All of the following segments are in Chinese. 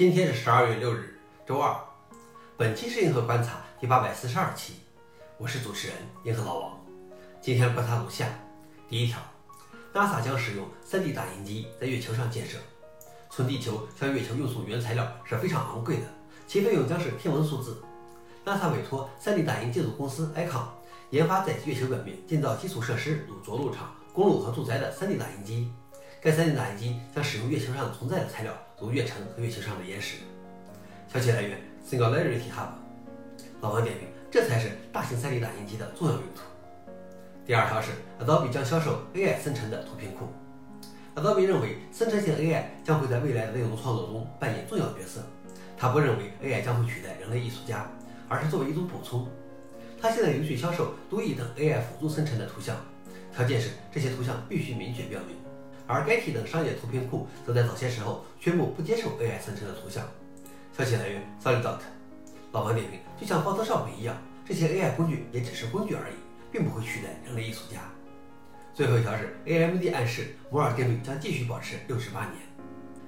今天是十二月六日，周二。本期是银河观察第八百四十二期，我是主持人银河老王。今天观察如下：第一条，NASA 将使用 3D 打印机在月球上建设。从地球向月球运送原材料是非常昂贵的，其费用将是天文数字。NASA 委托 3D 打印建筑公司 ICON 研发在月球表面建造基础设施，如着陆场、公路和住宅的 3D 打印机。该 3D 打印机将使用月球上存在的材料，如月尘和月球上的岩石。消息来源：Singularity Hub。老王点评：这才是大型 3D 打印机的重要用途。第二条是，Adobe 将销售 AI 生成的图片库。Adobe 认为，生成性 AI 将会在未来的内容创作中扮演重要角色。他不认为 AI 将会取代人类艺术家，而是作为一种补充。他现在允许销售多义等 AI 辅助生成的图像，条件是这些图像必须明确标明。而 Getty 等商业图片库则在早些时候宣布不接受 AI 生成的图像。消息来源：Solidot。老王点评：就像 Photoshop 一样，这些 AI 工具也只是工具而已，并不会取代人类艺术家。最后一条是 AMD 暗示摩尔定律将继续保持六十八年。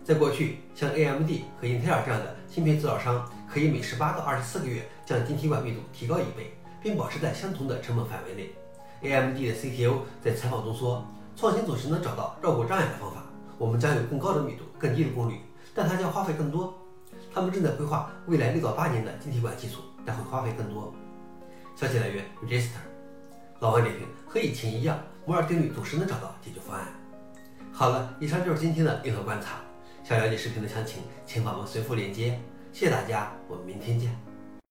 在过去，像 AMD 和英特尔这样的芯片制造商可以每十八到二十四个月将晶体管密度提高一倍，并保持在相同的成本范围内。AMD 的 CTO 在采访中说。创新总是能找到绕过障碍的方法。我们将有更高的密度、更低的功率，但它将花费更多。他们正在规划未来六到八年的晶体管技术，但会花费更多。消息来源：Register。老王点评：和以前一样，摩尔定律总是能找到解决方案。好了，以上就是今天的硬核观察。想了解视频的详情，请访问随附链接。谢谢大家，我们明天见。